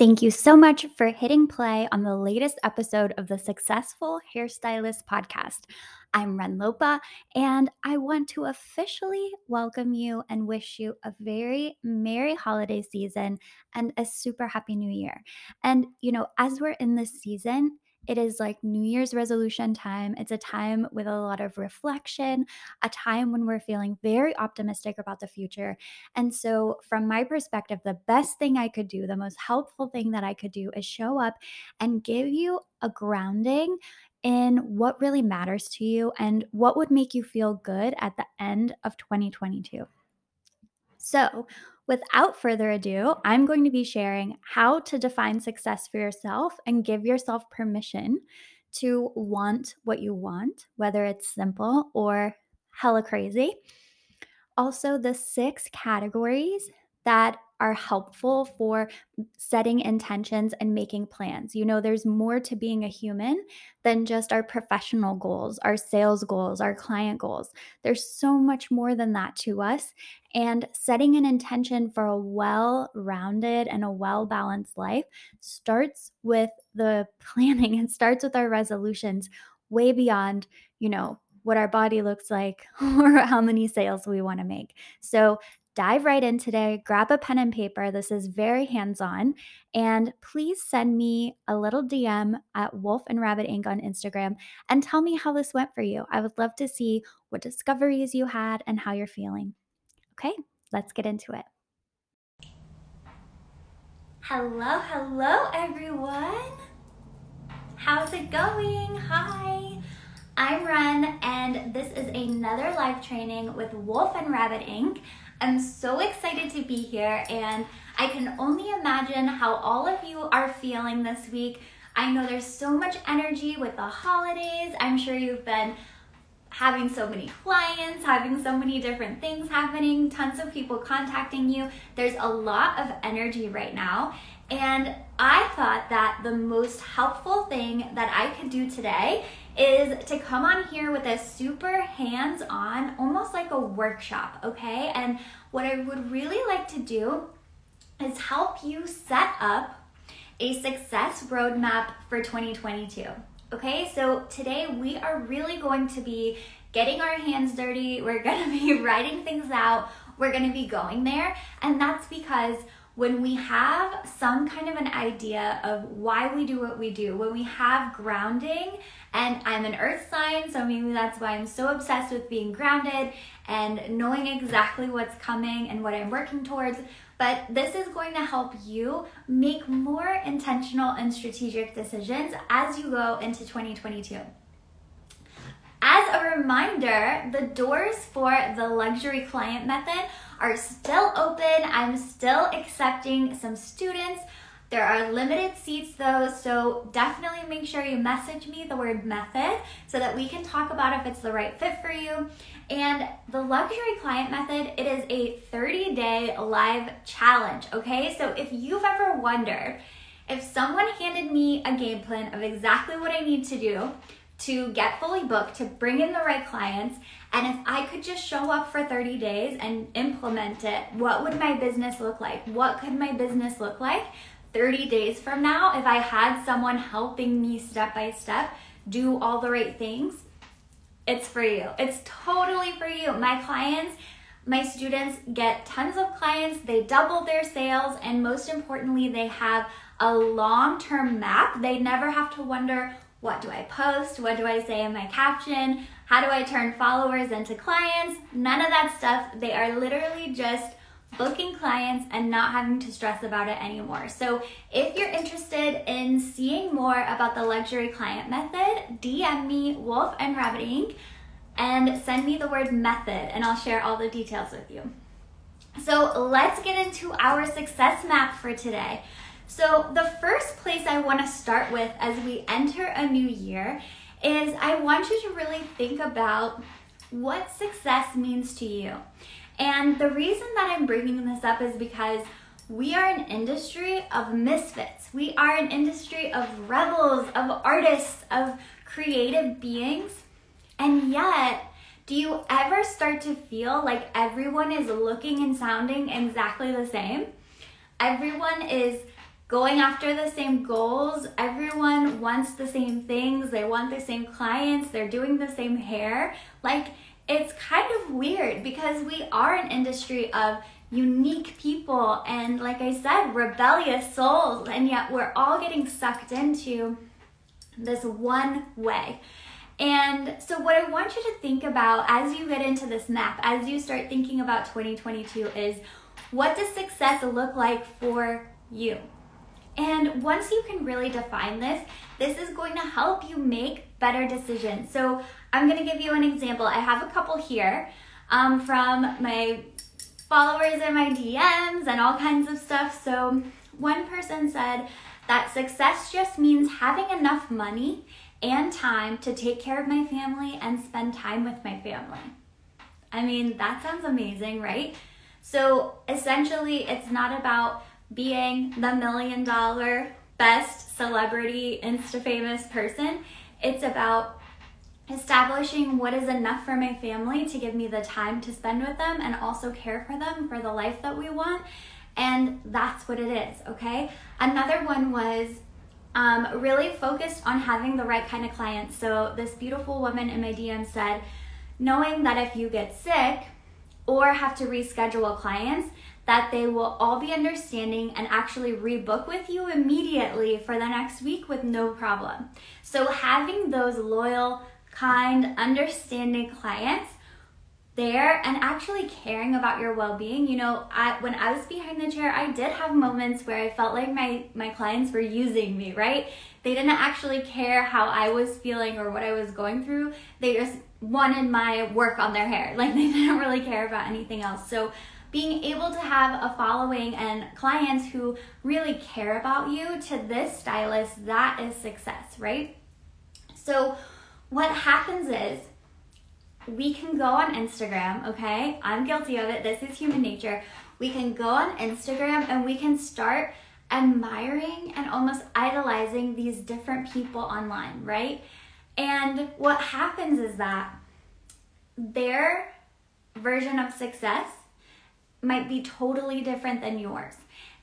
Thank you so much for hitting play on the latest episode of the Successful Hairstylist podcast. I'm Ren Lopa, and I want to officially welcome you and wish you a very merry holiday season and a super happy new year. And, you know, as we're in this season, it is like New Year's resolution time. It's a time with a lot of reflection, a time when we're feeling very optimistic about the future. And so, from my perspective, the best thing I could do, the most helpful thing that I could do is show up and give you a grounding in what really matters to you and what would make you feel good at the end of 2022. So, without further ado, I'm going to be sharing how to define success for yourself and give yourself permission to want what you want, whether it's simple or hella crazy. Also, the six categories that are helpful for setting intentions and making plans. You know, there's more to being a human than just our professional goals, our sales goals, our client goals. There's so much more than that to us. And setting an intention for a well rounded and a well balanced life starts with the planning, it starts with our resolutions way beyond, you know, what our body looks like or how many sales we want to make. So, dive right in today. Grab a pen and paper. This is very hands on. And please send me a little DM at Wolf and Rabbit Inc. on Instagram and tell me how this went for you. I would love to see what discoveries you had and how you're feeling. Okay, let's get into it. Hello, hello, everyone. How's it going? Hi. I'm Ren, and this is another live training with Wolf and Rabbit Inc. I'm so excited to be here, and I can only imagine how all of you are feeling this week. I know there's so much energy with the holidays. I'm sure you've been having so many clients, having so many different things happening, tons of people contacting you. There's a lot of energy right now. And I thought that the most helpful thing that I could do today is to come on here with a super hands on, almost like a workshop, okay? And what I would really like to do is help you set up a success roadmap for 2022. Okay, so today we are really going to be getting our hands dirty. We're gonna be writing things out. We're gonna be going there. And that's because when we have some kind of an idea of why we do what we do, when we have grounding, and I'm an earth sign, so maybe that's why I'm so obsessed with being grounded and knowing exactly what's coming and what I'm working towards. But this is going to help you make more intentional and strategic decisions as you go into 2022. As a reminder, the doors for the luxury client method are still open. I'm still accepting some students. There are limited seats though, so definitely make sure you message me the word method so that we can talk about if it's the right fit for you. And the luxury client method, it is a 30 day live challenge, okay? So if you've ever wondered, if someone handed me a game plan of exactly what I need to do to get fully booked, to bring in the right clients, and if I could just show up for 30 days and implement it, what would my business look like? What could my business look like? 30 days from now, if I had someone helping me step by step do all the right things, it's for you. It's totally for you. My clients, my students get tons of clients, they double their sales, and most importantly, they have a long term map. They never have to wonder what do I post? What do I say in my caption? How do I turn followers into clients? None of that stuff. They are literally just booking clients and not having to stress about it anymore. So, if you're interested in seeing more about the luxury client method, DM me Wolf and Rabbit Inc. and send me the word method and I'll share all the details with you. So, let's get into our success map for today. So, the first place I want to start with as we enter a new year is I want you to really think about what success means to you. And the reason that I'm bringing this up is because we are an industry of misfits. We are an industry of rebels, of artists, of creative beings. And yet, do you ever start to feel like everyone is looking and sounding exactly the same? Everyone is going after the same goals. Everyone wants the same things. They want the same clients. They're doing the same hair. Like, it's kind of weird because we are an industry of unique people and, like I said, rebellious souls, and yet we're all getting sucked into this one way. And so, what I want you to think about as you get into this map, as you start thinking about 2022, is what does success look like for you? And once you can really define this, this is going to help you make better decisions. So I'm going to give you an example. I have a couple here um, from my followers and my DMs and all kinds of stuff. So one person said that success just means having enough money and time to take care of my family and spend time with my family. I mean, that sounds amazing, right? So essentially, it's not about being the million dollar best celebrity, insta famous person. It's about establishing what is enough for my family to give me the time to spend with them and also care for them for the life that we want. And that's what it is, okay? Another one was um, really focused on having the right kind of clients. So, this beautiful woman in my DM said, knowing that if you get sick or have to reschedule clients, that they will all be understanding and actually rebook with you immediately for the next week with no problem. So, having those loyal, kind, understanding clients there and actually caring about your well-being you know I, when i was behind the chair i did have moments where i felt like my my clients were using me right? They didn't actually care how i was feeling or what i was going through. They just wanted my work on their hair. Like they didn't really care about anything else. So being able to have a following and clients who really care about you to this stylist, that is success, right? So, what happens is we can go on Instagram, okay? I'm guilty of it. This is human nature. We can go on Instagram and we can start admiring and almost idolizing these different people online, right? And what happens is that their version of success might be totally different than yours.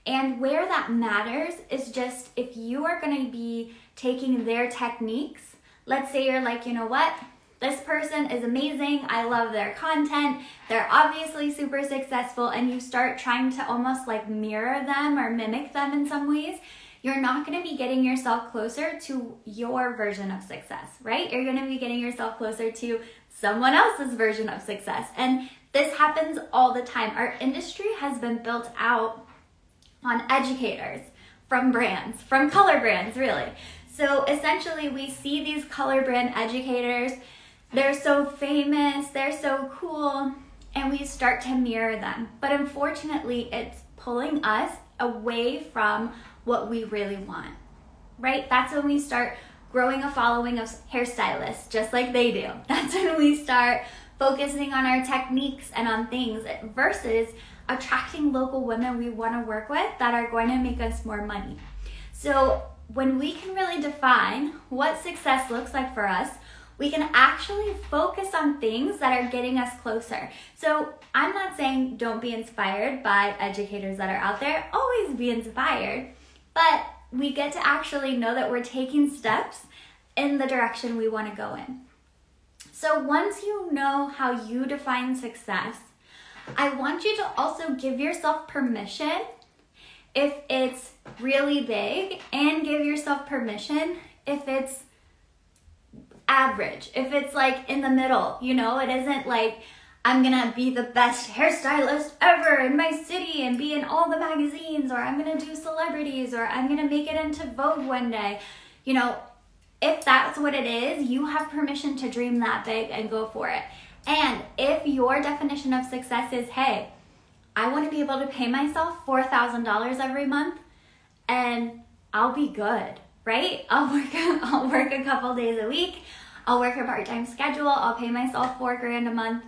And where that matters is just if you are going to be taking their techniques, let's say you're like, you know what? This person is amazing. I love their content. They're obviously super successful, and you start trying to almost like mirror them or mimic them in some ways. You're not going to be getting yourself closer to your version of success, right? You're going to be getting yourself closer to someone else's version of success. And this happens all the time. Our industry has been built out on educators from brands, from color brands, really. So essentially, we see these color brand educators, they're so famous, they're so cool, and we start to mirror them. But unfortunately, it's pulling us away from what we really want, right? That's when we start growing a following of hairstylists, just like they do. That's when we start focusing on our techniques and on things versus attracting local women we want to work with that are going to make us more money. So, when we can really define what success looks like for us, we can actually focus on things that are getting us closer. So, I'm not saying don't be inspired by educators that are out there, always be inspired, but we get to actually know that we're taking steps in the direction we want to go in. So once you know how you define success, I want you to also give yourself permission if it's really big and give yourself permission if it's average, if it's like in the middle, you know, it isn't like I'm gonna be the best hairstylist ever in my city and be in all the magazines, or I'm gonna do celebrities, or I'm gonna make it into Vogue one day. You know, if that's what it is, you have permission to dream that big and go for it. And if your definition of success is, hey, I want to be able to pay myself $4,000 every month and I'll be good, right? I'll work I'll work a couple days a week. I'll work a part-time schedule. I'll pay myself 4 grand a month.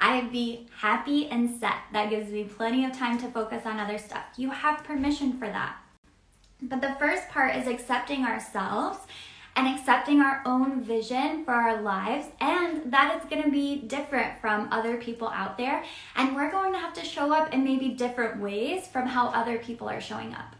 I'd be happy and set. That gives me plenty of time to focus on other stuff. You have permission for that. But the first part is accepting ourselves and accepting our own vision for our lives and that it's going to be different from other people out there and we're going to have to show up in maybe different ways from how other people are showing up.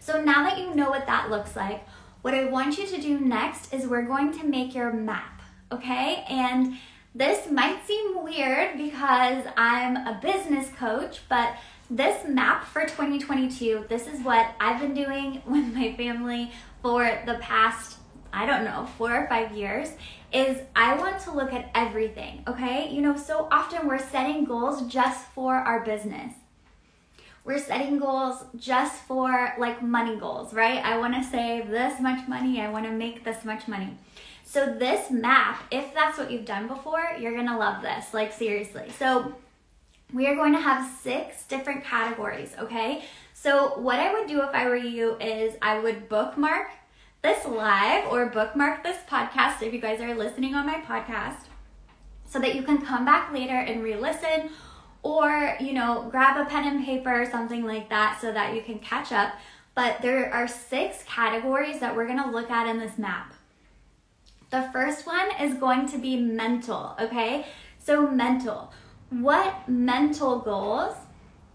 So now that you know what that looks like, what I want you to do next is we're going to make your map, okay? And this might seem weird because I'm a business coach, but this map for 2022, this is what I've been doing with my family for the past, I don't know, four or five years, is I want to look at everything, okay? You know, so often we're setting goals just for our business. We're setting goals just for like money goals, right? I want to save this much money, I want to make this much money. So, this map, if that's what you've done before, you're gonna love this, like seriously. So, we are going to have six different categories, okay? So, what I would do if I were you is I would bookmark this live or bookmark this podcast if you guys are listening on my podcast so that you can come back later and re listen or, you know, grab a pen and paper or something like that so that you can catch up. But there are six categories that we're gonna look at in this map. The first one is going to be mental, okay? So, mental. What mental goals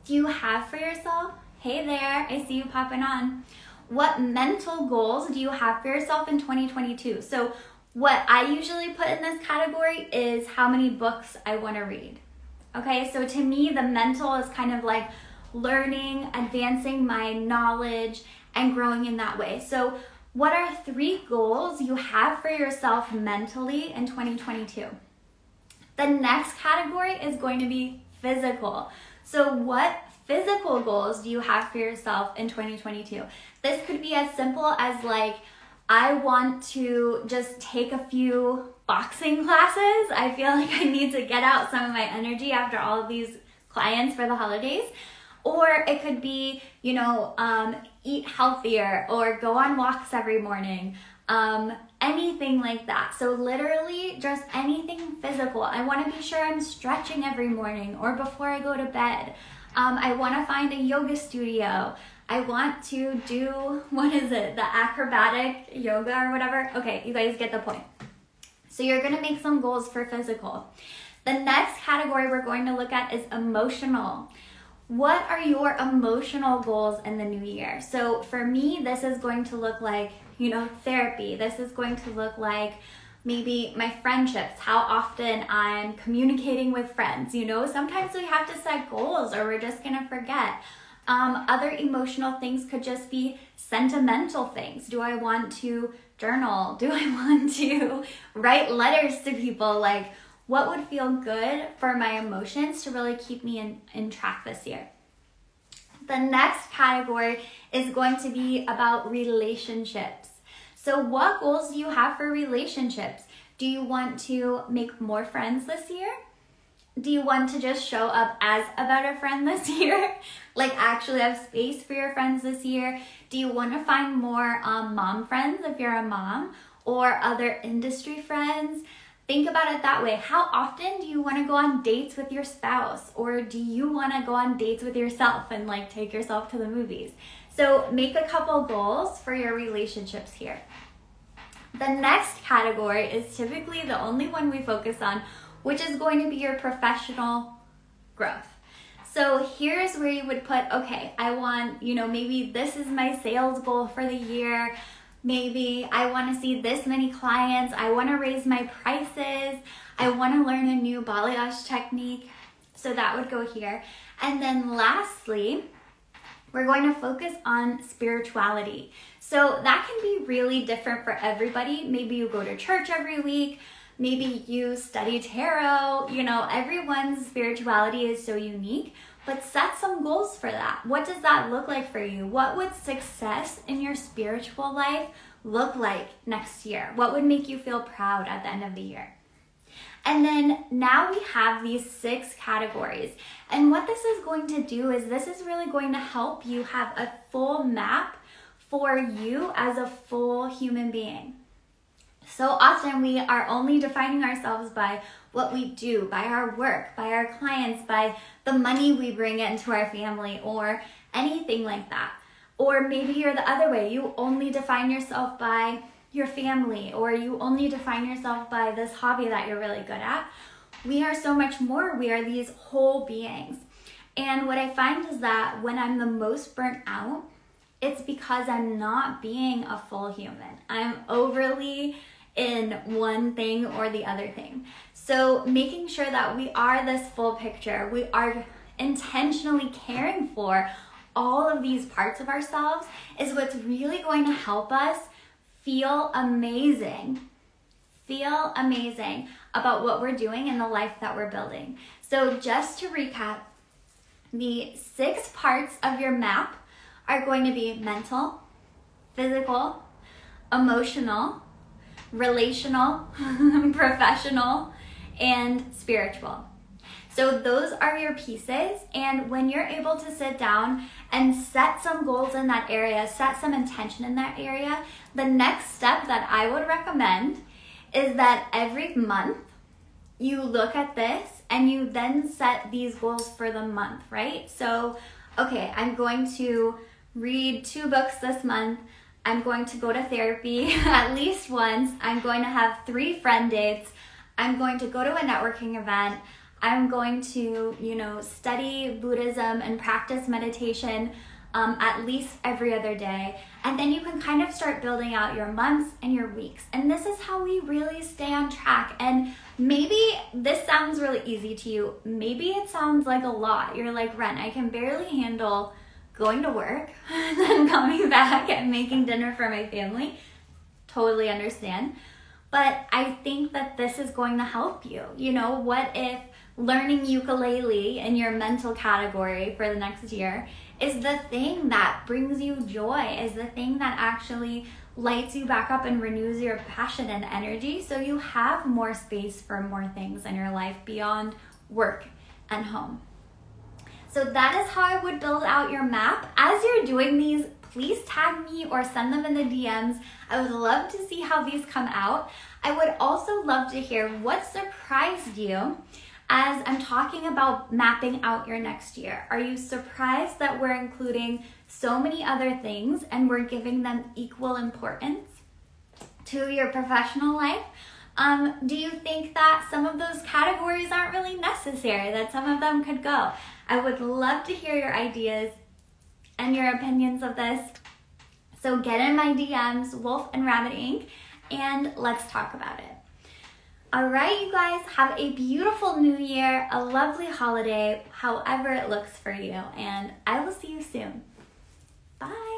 do you have for yourself? Hey there, I see you popping on. What mental goals do you have for yourself in 2022? So, what I usually put in this category is how many books I want to read. Okay, so to me, the mental is kind of like learning, advancing my knowledge, and growing in that way. So, what are three goals you have for yourself mentally in 2022? The next category is going to be physical. So, what physical goals do you have for yourself in 2022? This could be as simple as like, I want to just take a few boxing classes. I feel like I need to get out some of my energy after all of these clients for the holidays. Or it could be, you know, um, eat healthier or go on walks every morning. Um, anything like that. So, literally, just anything physical. I want to be sure I'm stretching every morning or before I go to bed. Um, I want to find a yoga studio. I want to do, what is it, the acrobatic yoga or whatever. Okay, you guys get the point. So, you're going to make some goals for physical. The next category we're going to look at is emotional what are your emotional goals in the new year? So for me, this is going to look like, you know, therapy. This is going to look like maybe my friendships, how often I'm communicating with friends. You know, sometimes we have to set goals or we're just going to forget. Um, other emotional things could just be sentimental things. Do I want to journal? Do I want to write letters to people? Like, what would feel good for my emotions to really keep me in, in track this year. The next category is going to be about relationships. So, what goals do you have for relationships? Do you want to make more friends this year? Do you want to just show up as a better friend this year? like, actually have space for your friends this year? Do you want to find more um, mom friends if you're a mom or other industry friends? Think about it that way. How often do you want to go on dates with your spouse? Or do you want to go on dates with yourself and like take yourself to the movies? So make a couple goals for your relationships here. The next category is typically the only one we focus on, which is going to be your professional growth. So here's where you would put, okay, I want, you know, maybe this is my sales goal for the year. Maybe I want to see this many clients. I want to raise my prices. I want to learn a new balayage technique. So that would go here. And then lastly, we're going to focus on spirituality. So that can be really different for everybody. Maybe you go to church every week. Maybe you study tarot. You know, everyone's spirituality is so unique but set some goals for that. What does that look like for you? What would success in your spiritual life look like next year? What would make you feel proud at the end of the year? And then now we have these six categories. And what this is going to do is this is really going to help you have a full map for you as a full human being. So often we are only defining ourselves by what we do, by our work, by our clients, by the money we bring into our family, or anything like that. Or maybe you're the other way. You only define yourself by your family, or you only define yourself by this hobby that you're really good at. We are so much more. We are these whole beings. And what I find is that when I'm the most burnt out it's because I'm not being a full human. I'm overly in one thing or the other thing. So, making sure that we are this full picture, we are intentionally caring for all of these parts of ourselves is what's really going to help us feel amazing. Feel amazing about what we're doing and the life that we're building. So, just to recap, the six parts of your map are going to be mental, physical, emotional, relational, professional, and spiritual. So those are your pieces. And when you're able to sit down and set some goals in that area, set some intention in that area, the next step that I would recommend is that every month you look at this and you then set these goals for the month, right? So, okay, I'm going to read two books this month. I'm going to go to therapy at least once. I'm going to have three friend dates. I'm going to go to a networking event. I'm going to, you know, study Buddhism and practice meditation um, at least every other day. And then you can kind of start building out your months and your weeks. And this is how we really stay on track. And maybe this sounds really easy to you. Maybe it sounds like a lot. You're like, Ren, I can barely handle going to work and then coming back and making dinner for my family. Totally understand. But I think that this is going to help you. You know, what if learning ukulele in your mental category for the next year is the thing that brings you joy, is the thing that actually lights you back up and renews your passion and energy so you have more space for more things in your life beyond work and home. So that is how I would build out your map. As you're doing these, please tag me or send them in the DMs. I would love to see how these come out. I would also love to hear what surprised you as I'm talking about mapping out your next year. Are you surprised that we're including so many other things and we're giving them equal importance to your professional life? Um, do you think that some of those categories aren't really necessary, that some of them could go? I would love to hear your ideas and your opinions of this. So get in my DMs, Wolf and Rabbit Inc., and let's talk about it. All right, you guys, have a beautiful new year, a lovely holiday, however it looks for you, and I will see you soon. Bye.